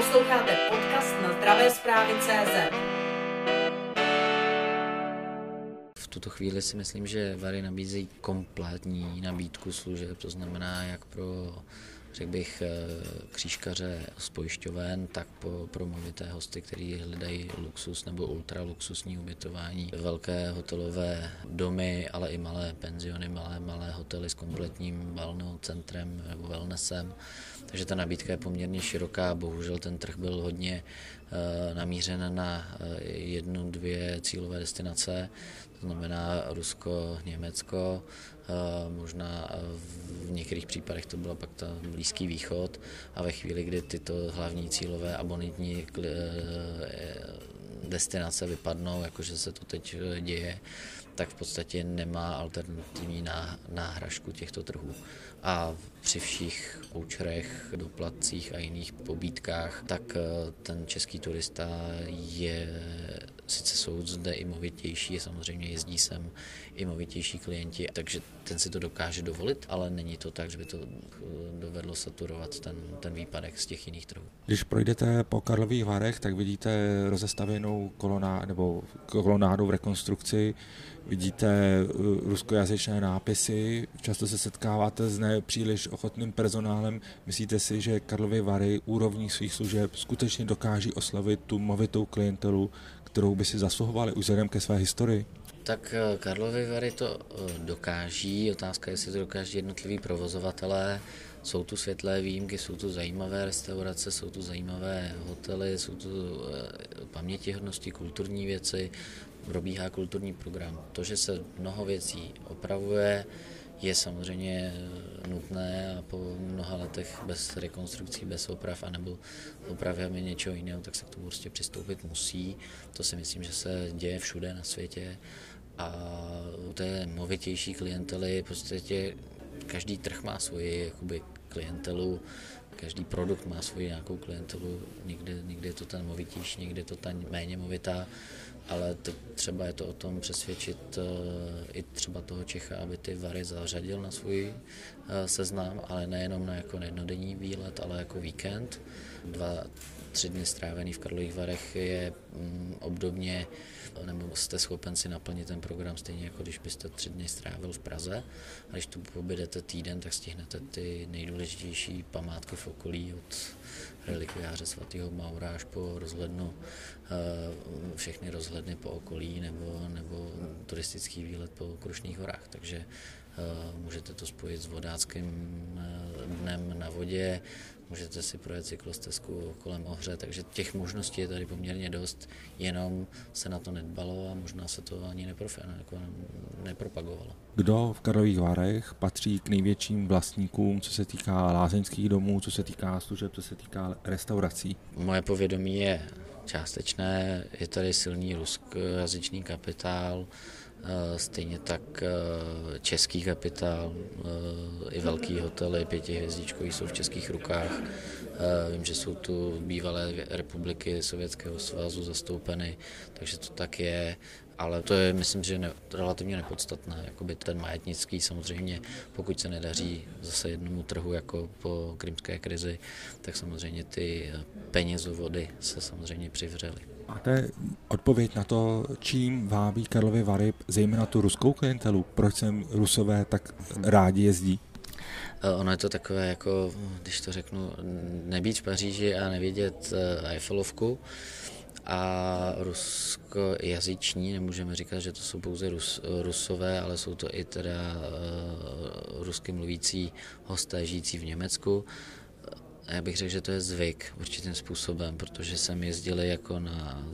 Posloucháte podcast na zdravé zprávy CZ. V tuto chvíli si myslím, že Vary nabízejí kompletní nabídku služeb, to znamená jak pro řekl bych, eh, křížkaře z pojišťoven, tak po, pro movité hosty, kteří hledají luxus nebo ultraluxusní ubytování, velké hotelové domy, ale i malé penziony, malé, malé hotely s kompletním balnou centrem nebo wellnessem. Takže ta nabídka je poměrně široká, bohužel ten trh byl hodně uh, namířen na uh, jednu, dvě cílové destinace, to znamená Rusko, Německo, možná v některých případech to bylo pak ta Blízký východ a ve chvíli, kdy tyto hlavní cílové abonitní e, destinace vypadnou, jakože se to teď děje, tak v podstatě nemá alternativní náhražku těchto trhů. A při všech voucherech, doplatcích a jiných pobítkách, tak e, ten český turista je sice jsou zde i movitější, samozřejmě jezdí sem i movitější klienti, takže ten si to dokáže dovolit, ale není to tak, že by to eh, dovedlo saturovat ten, ten výpadek z těch jiných trhů. Když projdete po Karlových Varech, tak vidíte rozestavěnou koloná, nebo kolonádu v rekonstrukci, vidíte eh, ruskojazyčné nápisy, často se setkáváte s nepříliš ochotným personálem. Myslíte si, že Karlovy Vary úrovní svých služeb skutečně dokáží oslavit tu movitou klientelu, kterou by si zasluhovali už ke své historii? Tak eh, Karlovy Vary to eh, dokáží, otázka je, jestli to dokáží jednotliví provozovatelé. Jsou tu světlé výjimky, jsou tu zajímavé restaurace, jsou tu zajímavé hotely, jsou tu pamětihodnosti, kulturní věci, probíhá kulturní program. To, že se mnoho věcí opravuje, je samozřejmě nutné a po mnoha letech bez rekonstrukcí, bez oprav, anebo opravujeme něčeho jiného, tak se k tomu prostě přistoupit musí. To si myslím, že se děje všude na světě a u té movitější klientely prostě každý trh má svoji jakoby, klientelu, každý produkt má svoji nějakou klientelu, někdy, někdy je to ten movitější, někdy je to ta méně movitá ale to, třeba je to o tom přesvědčit uh, i třeba toho Čecha, aby ty vary zařadil na svůj uh, seznam, ale nejenom na jako jednodenní výlet, ale jako víkend. Dva, tři dny strávený v Karlových Varech je um, obdobně, nebo jste schopen si naplnit ten program stejně jako když byste tři dny strávil v Praze. A když tu pobydete týden, tak stihnete ty nejdůležitější památky v okolí od relikviáře svatého Maura až po rozhlednu, eh, všechny rozhledny po okolí nebo, nebo turistický výlet po Krušných horách. Takže můžete to spojit s vodáckým eh, dnem na vodě, můžete si projet cyklostezku kolem Ohře, takže těch možností je tady poměrně dost, jenom se na to nedbalo a možná se to ani neprofe, jako nepropagovalo. Kdo v Karlových Varech patří k největším vlastníkům, co se týká lázeňských domů, co se týká služeb, co se týká restaurací? Moje povědomí je částečné, je tady silný ruskojazyčný kapitál, Eh, stejně tak eh, český kapitál, eh, i velký hotely pětihvězdičkový jsou v českých rukách. Vím, že jsou tu bývalé republiky Sovětského svazu zastoupeny, takže to tak je ale to je, myslím, že ne, relativně nepodstatné. Jakoby ten majetnický samozřejmě, pokud se nedaří zase jednomu trhu jako po krymské krizi, tak samozřejmě ty penězovody se samozřejmě přivřely. Máte odpověď na to, čím vábí Karlovy Vary, zejména tu ruskou klientelu? Proč sem rusové tak rádi jezdí? Eh, ono je to takové, jako, když to řeknu, nebýt v Paříži a nevidět eh, Eiffelovku a ruskojazyční, nemůžeme říkat, že to jsou pouze Rus, rusové, ale jsou to i teda uh, rusky mluvící hosté žijící v Německu já bych řekl, že to je zvyk určitým způsobem, protože jsem jezdili jako na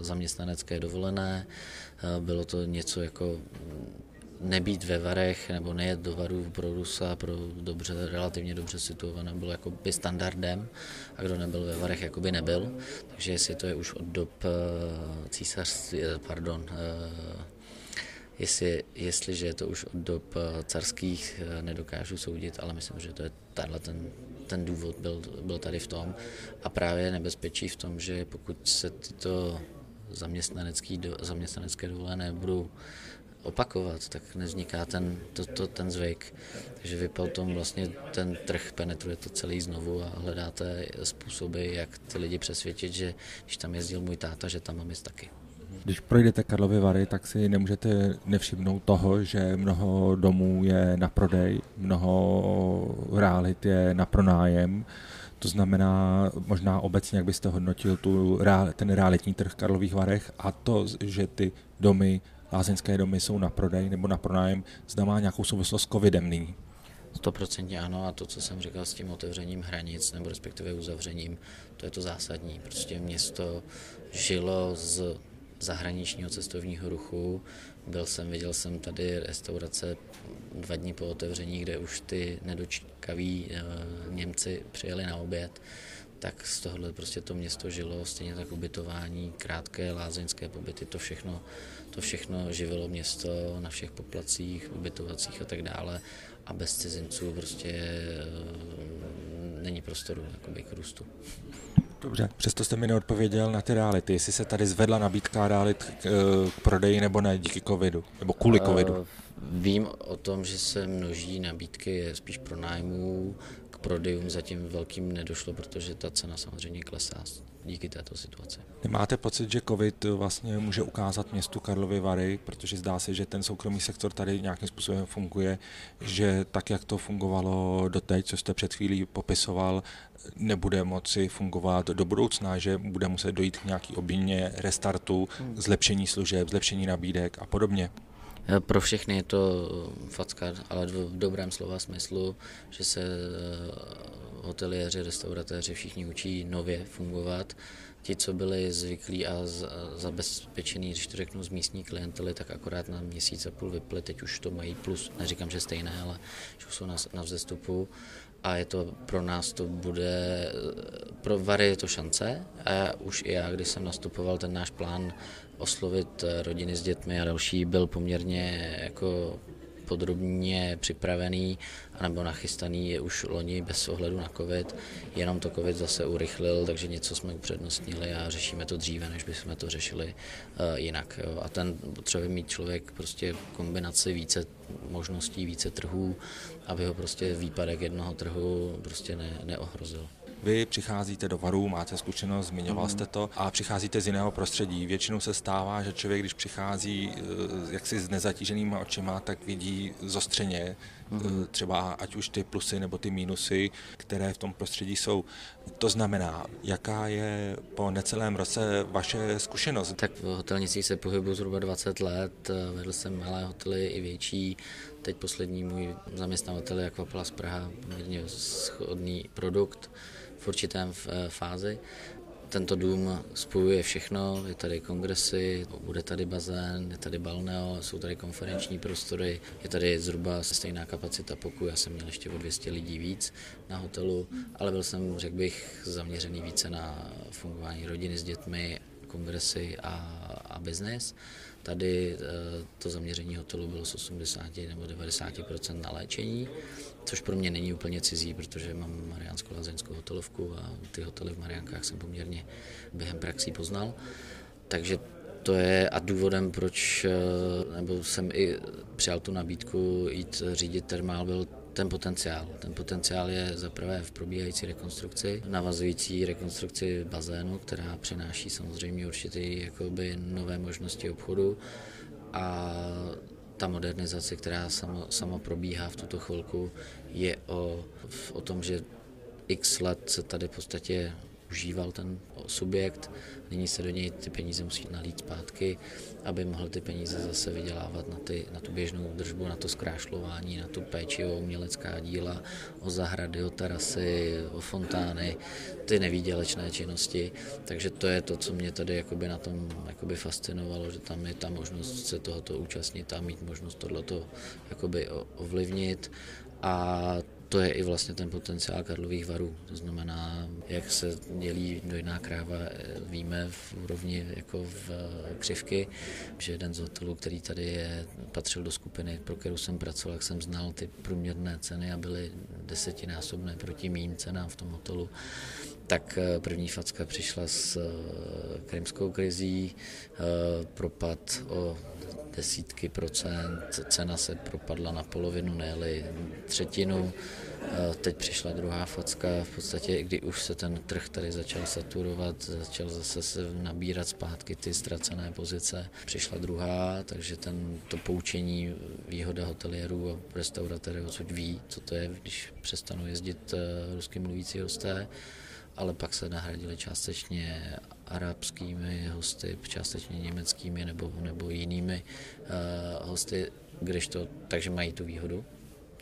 zaměstnanecké dovolené, bylo to něco jako nebýt ve Varech nebo nejet do Varů pro Rusa, pro dobře, relativně dobře situované, bylo jako by standardem a kdo nebyl ve Varech, jako by nebyl. Takže jestli to je už od dob eh, císařství, eh, pardon, eh, jestli, jestliže je to už od dob carských, nedokážu soudit, ale myslím, že to je tenhle ten ten důvod byl, byl tady v tom. A právě nebezpečí v tom, že pokud se tyto zaměstnanecké, zaměstnanecké dovolené budou opakovat, tak nevzniká ten, to, to, ten zvyk. Takže vy potom vlastně ten trh penetrujete celý znovu a hledáte způsoby, jak ty lidi přesvědčit, že když tam jezdil můj táta, že tam mám jist taky. Když projdete Karlovy Vary, tak si nemůžete nevšimnout toho, že mnoho domů je na prodej, mnoho realit je na pronájem. To znamená, možná obecně, jak byste hodnotil tu, ten realitní trh v Karlových Varech a to, že ty domy, lázeňské domy jsou na prodej nebo na pronájem, zda má nějakou souvislost s covidem nyní. Stoprocentně ano a to, co jsem říkal s tím otevřením hranic nebo respektive uzavřením, to je to zásadní. Prostě město žilo z zahraničního cestovního ruchu. Byl jsem, viděl jsem tady restaurace dva dny po otevření, kde už ty nedočkaví eh, Němci přijeli na oběd tak z tohohle prostě to město žilo, stejně tak ubytování, krátké lázeňské pobyty, to všechno, to všechno živilo město na všech poplacích, ubytovacích a tak dále a bez cizinců prostě e, není prostoru jakoby, k růstu. Dobře, přesto jste mi neodpověděl na ty reality, jestli se tady zvedla nabídka realit k, eh, k prodeji nebo ne díky covidu, nebo kvůli covidu. Uh, vím o tom, že se množí nabídky spíš pro nájmů, k prodejům zatím velkým nedošlo, protože ta cena samozřejmě klesá díky této situaci. Nemáte pocit, že COVID vlastně může ukázat městu Karlovy Vary, protože zdá se, že ten soukromý sektor tady nějakým způsobem funguje, že tak, jak to fungovalo doteď, co jste před chvílí popisoval, nebude moci fungovat do budoucna, že bude muset dojít k nějaký obměně restartu, zlepšení služeb, zlepšení nabídek a podobně? Pro všechny je to facka, ale v dobrém slova smyslu, že se hoteliéři, restauratéři všichni učí nově fungovat. Ti, co byli zvyklí a zabezpečení, když to řeknu, z místní klientely, tak akorát na měsíc a půl vyply, teď už to mají plus, neříkám, že stejné, ale že jsou na, na vzestupu. A je to pro nás to bude, pro Vary je to šance. A já, už i já, když jsem nastupoval ten náš plán oslovit rodiny s dětmi a další, byl poměrně jako podrobně připravený nebo nachystaný je už loni bez ohledu na covid, jenom to covid zase urychlil, takže něco jsme upřednostnili a řešíme to dříve, než bychom to řešili uh, jinak. A ten potřebuje mít člověk prostě kombinaci více možností, více trhů, aby ho prostě výpadek jednoho trhu prostě ne, neohrozil. Vy přicházíte do varu, máte zkušenost, zmiňoval mhm. jste to, a přicházíte z jiného prostředí. Většinou se stává, že člověk, když přichází eh, jaksi s nezatíženýma očima, tak vidí zostřeně mm-hmm. třeba ať už ty plusy nebo ty mínusy, které v tom prostředí jsou. To znamená, jaká je po necelém roce vaše zkušenost? Tak v hotelnictví se pohybuju zhruba 20 let, vedl jsem malé hotely i větší, teď poslední můj zaměstnavatel je Aquaplast Praha, poměrně schodný produkt v určitém eh, fázi. Tento dům spojuje všechno, je tady kongresy, bude tady bazén, je tady balneo, jsou tady konferenční prostory, je tady zhruba stejná kapacita pokoj, já jsem měl ještě o 200 lidí víc na hotelu, ale byl jsem, řekl bych, zaměřený více na fungování rodiny s dětmi, kongresy a, a biznis. Tady eh, to zaměření hotelu bylo z 80 nebo 90% na léčení, což pro mě není úplně cizí, protože mám Mariánskou lazenskou hotelovku a ty hotely v Mariánkách jsem poměrně během praxí poznal. Takže to je a důvodem, proč eh, nebo jsem i přijal tu nabídku jít řídit termál, byl ten potenciál. Ten potenciál je zaprvé v probíhající rekonstrukci, navazující rekonstrukci bazénu, která přináší samozřejmě určitě jakoby nové možnosti obchodu a ta modernizace, která sama, sama probíhá v tuto chvilku, je o, o tom, že x let se tady v podstatě užíval ten subjekt, nyní se do něj ty peníze musí nalít zpátky, aby mohl ty peníze zase vydělávat na, ty, na tu běžnou údržbu, na to zkrášlování, na tu péči o umělecká díla, o zahrady, o terasy, o fontány, ty nevýdělečné činnosti. Takže to je to, co mě tady jakoby na tom jakoby fascinovalo, že tam je ta možnost se tohoto účastnit a mít možnost tohleto jakoby ovlivnit. A to je i vlastně ten potenciál Karlových varů. To znamená, jak se dělí dojná kráva, víme v úrovni jako v křivky, že jeden z hotelů, který tady je, patřil do skupiny, pro kterou jsem pracoval, jak jsem znal ty průměrné ceny a byly desetinásobné proti mým cenám v tom hotelu, tak první facka přišla s krymskou krizí, propad o desítky procent, cena se propadla na polovinu, ne třetinu. Teď přišla druhá facka, v podstatě, kdy už se ten trh tady začal saturovat, začal zase se nabírat zpátky ty ztracené pozice. Přišla druhá, takže ten, to poučení, výhoda hotelierů a restauratérů odsud ví, co to je, když přestanou jezdit eh, rusky mluvící hosté, ale pak se nahradili částečně arabskými hosty, částečně německými nebo, nebo jinými uh, hosty, kdežto, takže mají tu výhodu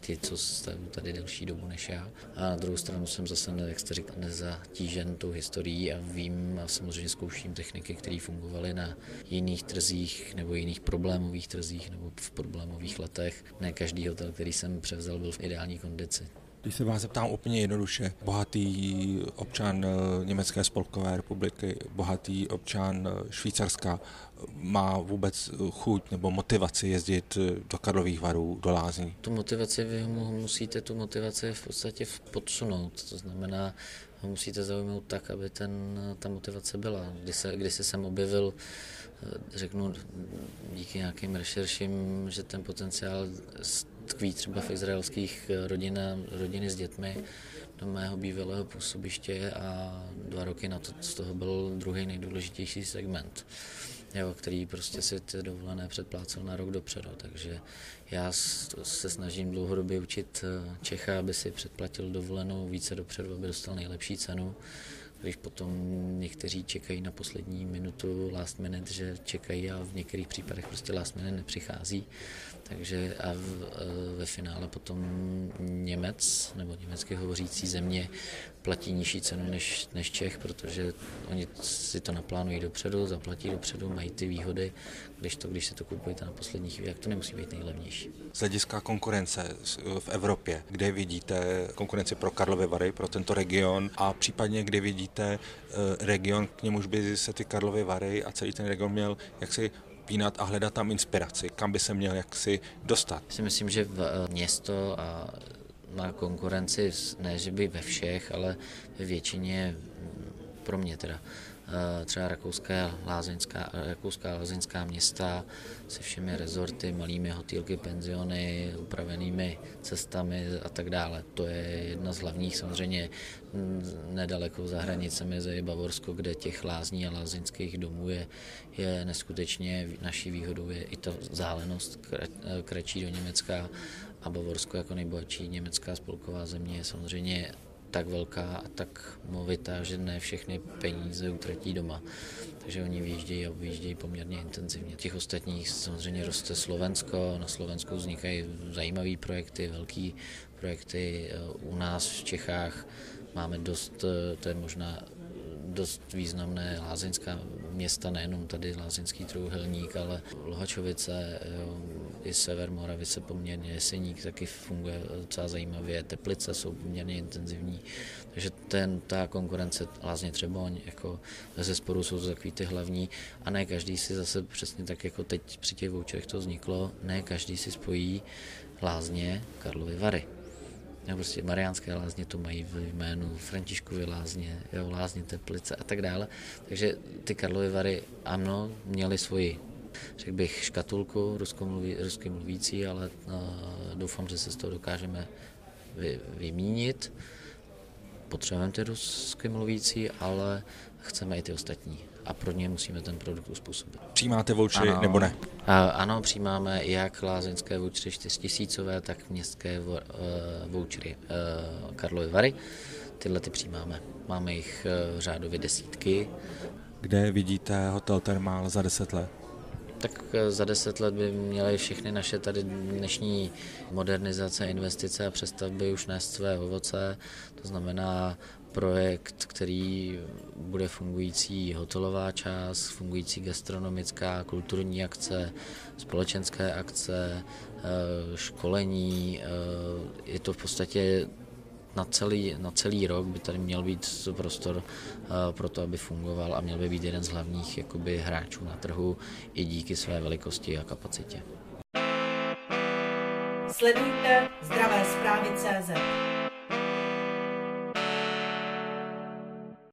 ti, co jste tady delší dobu než já. A na druhou stranu jsem zase, jak jste říkal, nezatížen tou historií a vím a samozřejmě zkouším techniky, které fungovaly na jiných trzích nebo jiných problémových trzích nebo v problémových letech. Ne každý hotel, který jsem převzal, byl v ideální kondici. Když se vás zeptám úplně jednoduše, bohatý občan eh, Německé spolkové republiky, bohatý občan eh, Švýcarska, má vůbec chuť nebo motivaci jezdit eh, do Karlových varů, do Lázní? Tu motivaci vy musíte tu motivaci v podstatě podsunout, to znamená, ho musíte zaujmout tak, aby ten, ta motivace byla. Když se, když se jsem objevil, řeknu díky nějakým rešerším, že ten potenciál tkví třeba v izraelských eh, rodinách, rodiny s dětmi do mého bývalého působiště a dva roky na to z toho byl druhý nejdůležitější segment, jo, který prostě si ty dovolené předplácel na rok dopředu. Takže já se snažím dlouhodobě učit eh, Čecha, aby si předplatil dovolenou více dopředu, aby dostal nejlepší cenu když potom někteří čekají na poslední minutu last minute, že čekají a v některých případech prostě last minute nepřichází. Takže a v, e, ve finále potom Němec nebo německy hovořící země platí nižší cenu než, než Čech, protože oni si to naplánují dopředu, zaplatí dopředu, mají ty výhody, když to, když si to kupujete na poslední chvíli, jak to nemusí být nejlevnější. Z hlediska konkurence v Evropě, kde vidíte konkurenci pro Karlovy Vary, pro tento region a případně kde vidíte e, region, k němuž by se ty Karlovy Vary a celý ten region měl jaksi pínat a hledat tam inspiraci, kam by se měl jaksi dostat. Si myslím, že v eh, město a má konkurenci, ne že by ve všech, ale ve většině, pro mě teda, Eh, třeba rakouská lázeňská, rakouská lázeňská města se všemi rezorty, malými hotýlky, penziony, upravenými cestami a tak dále. To je jedna z hlavních, samozřejmě nedaleko za hranicemi je Bavorsko, kde těch lázní a lázeňských domů je, je neskutečně naší výhodou je i ta zálenost kratší do Německa a Bavorsko jako nejbohatší německá spolková země je samozřejmě tak velká a tak movitá, že ne všechny peníze utratí doma. Takže oni vyjíždějí a vyjíždějí poměrně intenzivně. Těch ostatních samozřejmě roste Slovensko, na Slovensku vznikají zajímavé projekty, velké projekty. U nás v Čechách máme dost, to je možná dost významné lázeňská města, nejenom tady lázeňský trůhelník, ale Lhačovice, jo, i sever Moravice poměrně, Jeseník taky funguje docela zajímavě, Teplice jsou poměrně intenzivní, takže ten, ta konkurence Lázně Třeboň, jako ze sporu jsou takový ty hlavní a ne každý si zase přesně tak, jako teď při těch voucherech to vzniklo, ne každý si spojí Lázně Karlovy Vary. Nebo prostě Mariánské lázně to mají v jménu, Františkovy lázně, jo, lázně Teplice a tak dále. Takže ty Karlovy Vary, ano, měly svoji řekl bych, škatulku ruskomluví, rusky mluvící, ale uh, doufám, že se z toho dokážeme vy, vymínit. Potřebujeme ty rusky mluvící, ale chceme i ty ostatní a pro ně musíme ten produkt uspůsobit. Přijímáte vouchery ano, nebo ne? A, ano, přijímáme jak lázeňské vouchery 4000, tak městské uh, vouchery uh, Karlovy Vary. Tyhle ty přijímáme. Máme jich řádově desítky. Kde vidíte hotel Termál za 10 let? Tak eh, za deset let by měly všechny naše tady dnešní modernizace, investice a přestavby už nést své ovoce. To znamená projekt, který bude fungující hotelová část, fungující gastronomická, kulturní akce, společenské akce, eh, školení. Eh, je to v podstatě na celý, na celý rok by tady měl být prostor uh, pro to, aby fungoval a měl by být jeden z hlavních jakoby, hráčů na trhu i díky své velikosti a kapacitě. Sledujte zdravé zprávy CZ.